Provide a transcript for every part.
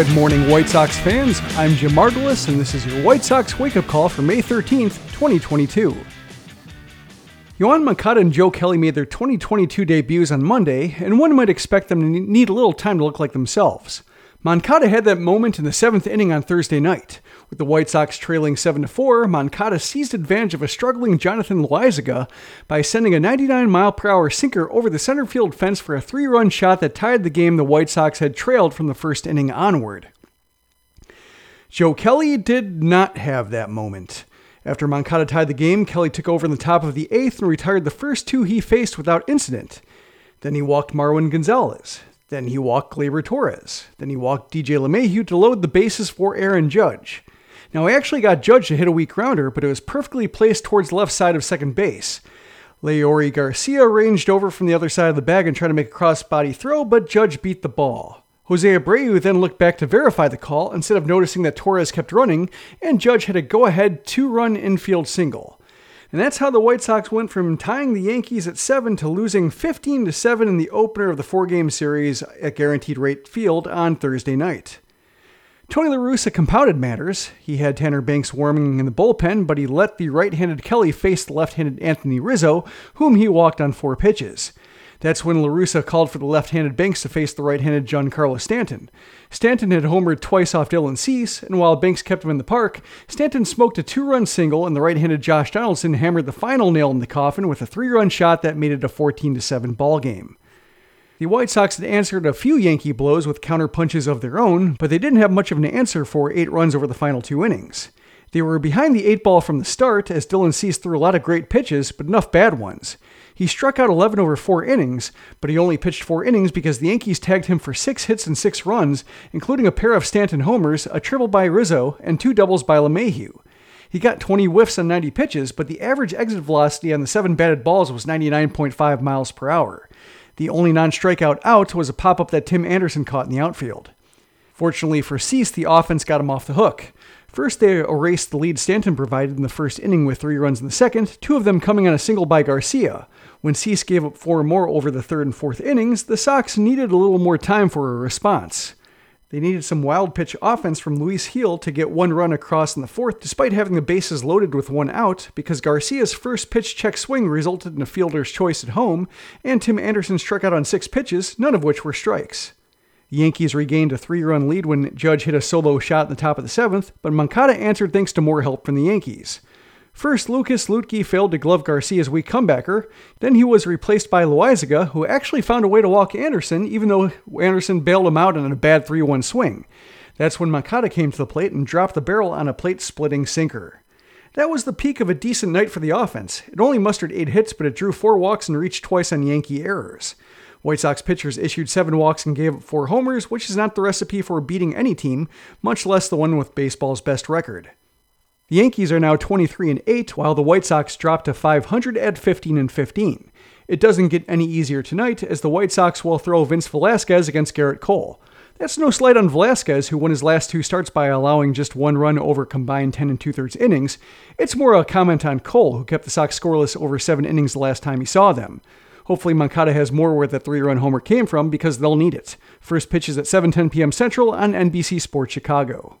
Good morning, White Sox fans. I'm Jim Margalus, and this is your White Sox wake up call for May 13th, 2022. Yoan Moncada and Joe Kelly made their 2022 debuts on Monday, and one might expect them to need a little time to look like themselves. Moncada had that moment in the seventh inning on Thursday night. With the White Sox trailing 7 4, Moncada seized advantage of a struggling Jonathan Loaisiga by sending a 99 mile per hour sinker over the center field fence for a three run shot that tied the game the White Sox had trailed from the first inning onward. Joe Kelly did not have that moment. After Moncada tied the game, Kelly took over in the top of the eighth and retired the first two he faced without incident. Then he walked Marwin Gonzalez. Then he walked Gleyber Torres. Then he walked DJ LeMahieu to load the bases for Aaron Judge. Now, I actually got Judge to hit a weak grounder, but it was perfectly placed towards the left side of second base. Leury Garcia ranged over from the other side of the bag and tried to make a cross-body throw, but Judge beat the ball. Jose Abreu then looked back to verify the call instead of noticing that Torres kept running, and Judge had a go-ahead two-run infield single. And that's how the White Sox went from tying the Yankees at 7 to losing 15 to 7 in the opener of the four-game series at Guaranteed Rate Field on Thursday night. Tony La Russa compounded matters. He had Tanner Banks warming in the bullpen, but he let the right-handed Kelly face the left-handed Anthony Rizzo, whom he walked on four pitches. That's when La Russa called for the left-handed Banks to face the right-handed Giancarlo Stanton. Stanton had homered twice off Dylan Cease, and while Banks kept him in the park, Stanton smoked a two-run single, and the right-handed Josh Donaldson hammered the final nail in the coffin with a three-run shot that made it a 14-7 ball game. The White Sox had answered a few Yankee blows with counter punches of their own, but they didn't have much of an answer for eight runs over the final two innings. They were behind the eight ball from the start as Dylan Cease threw a lot of great pitches, but enough bad ones. He struck out 11 over four innings, but he only pitched four innings because the Yankees tagged him for six hits and six runs, including a pair of Stanton homers, a triple by Rizzo, and two doubles by LeMahieu. He got 20 whiffs on 90 pitches, but the average exit velocity on the seven batted balls was 99.5 miles per hour. The only non strikeout out was a pop up that Tim Anderson caught in the outfield. Fortunately for Cease, the offense got him off the hook. First, they erased the lead Stanton provided in the first inning with three runs in the second, two of them coming on a single by Garcia. When Cease gave up four more over the third and fourth innings, the Sox needed a little more time for a response. They needed some wild pitch offense from Luis Gil to get one run across in the fourth, despite having the bases loaded with one out, because Garcia's first pitch check swing resulted in a fielder's choice at home, and Tim Anderson struck out on six pitches, none of which were strikes. The Yankees regained a three run lead when Judge hit a solo shot in the top of the seventh, but Moncada answered thanks to more help from the Yankees. First, Lucas Luetge failed to glove Garcia's weak comebacker. Then he was replaced by Loaisiga, who actually found a way to walk Anderson, even though Anderson bailed him out in a bad 3 1 swing. That's when Moncada came to the plate and dropped the barrel on a plate splitting sinker. That was the peak of a decent night for the offense. It only mustered eight hits, but it drew four walks and reached twice on Yankee errors. White Sox pitchers issued seven walks and gave up four homers, which is not the recipe for beating any team, much less the one with baseball's best record. The Yankees are now 23 and 8, while the White Sox dropped to 500 at 15 and 15. It doesn't get any easier tonight, as the White Sox will throw Vince Velasquez against Gerrit Cole. That's no slight on Velasquez, who won his last two starts by allowing just one run over combined 10 and two thirds innings. It's more a comment on Cole, who kept the Sox scoreless over seven innings the last time he saw them. Hopefully, Moncada has more where that three run homer came from because they'll need it. First pitch is at 7:10 p.m. Central on NBC Sports Chicago.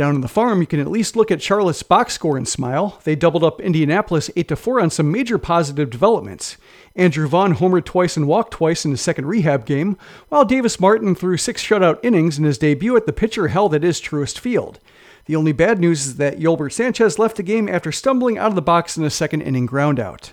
Down on the farm, you can at least look at Charlotte's box score and smile. They doubled up Indianapolis 8 4 on some major positive developments. Andrew Vaughn homered twice and walked twice in his second rehab game, while Davis Martin threw six shutout innings in his debut at the pitcher held at his Truist Field. The only bad news is that Yolbert Sanchez left the game after stumbling out of the box in a second inning groundout.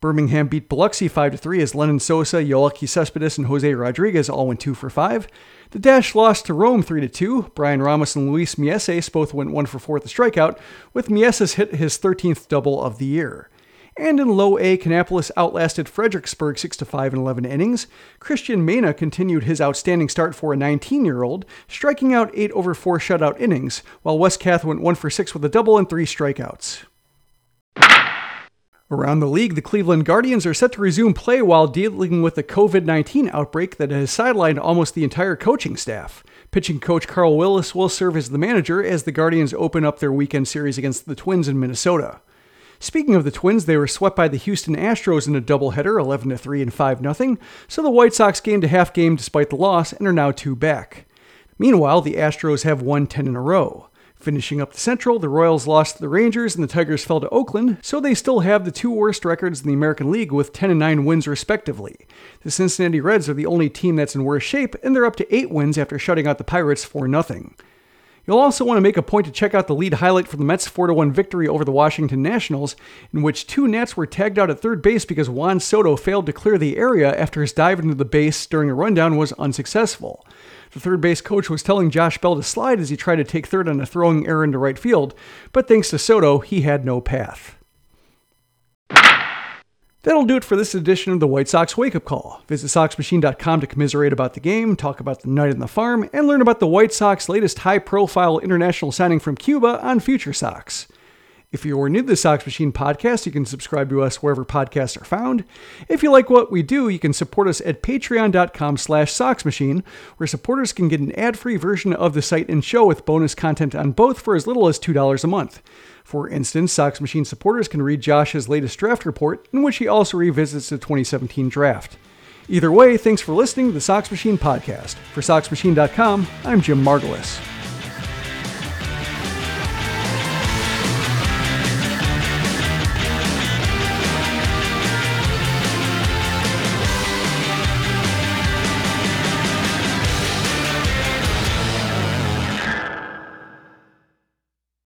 Birmingham beat Biloxi 5 3 as Lenyn Sosa, Yoelqui Cespedes, and Jose Rodriguez all went 2 for 5. The Dash lost to Rome 3 2. Bryan Ramos and Luis Mieses both went 1 for 4 at the strikeout, with Mieses hit his 13th double of the year. And in low A, Kannapolis outlasted Fredericksburg 6 5 in 11 innings. Cristian Mena continued his outstanding start for a 19 year old, striking out 8 over 4 shutout innings, while Wes Kath went 1 for 6 with a double and 3 strikeouts. Around the league, the Cleveland Guardians are set to resume play while dealing with the COVID 19 outbreak that has sidelined almost the entire coaching staff. Pitching coach Carl Willis will serve as the manager as the Guardians open up their weekend series against the Twins in Minnesota. Speaking of the Twins, they were swept by the Houston Astros in a doubleheader, 11 3 and 5 0, so the White Sox gained a half game despite the loss and are now two back. Meanwhile, the Astros have won 10 in a row. Finishing up the Central, the Royals lost to the Rangers and the Tigers fell to Oakland, so they still have the two worst records in the American League with 10 and 9 wins respectively. The Cincinnati Reds are the only team that's in worse shape, and they're up to 8 wins after shutting out the Pirates 4 0. You'll also want to make a point to check out the lead highlight from the Mets' 4 1 victory over the Washington Nationals, in which two Nats were tagged out at third base because Juan Soto failed to clear the area after his dive into the base during a rundown was unsuccessful. The third base coach was telling Josh Bell to slide as he tried to take third on a throwing error into right field, but thanks to Soto, he had no path. That'll do it for this edition of the White Sox Wake Up Call. Visit SoxMachine.com to commiserate about the game, talk about the night on the farm, and learn about the White Sox latest high profile international signing from Cuba on Future Sox. If you are new to the Sox Machine podcast, you can subscribe to us wherever podcasts are found. If you like what we do, you can support us at patreon.com slash soxmachine, where supporters can get an ad-free version of the site and show with bonus content on both for as little as $2 a month. For instance, Sox Machine supporters can read Josh's latest draft report, in which he also revisits the 2017 draft. Either way, thanks for listening to the Sox Machine podcast. For SoxMachine.com, I'm Jim Margalus.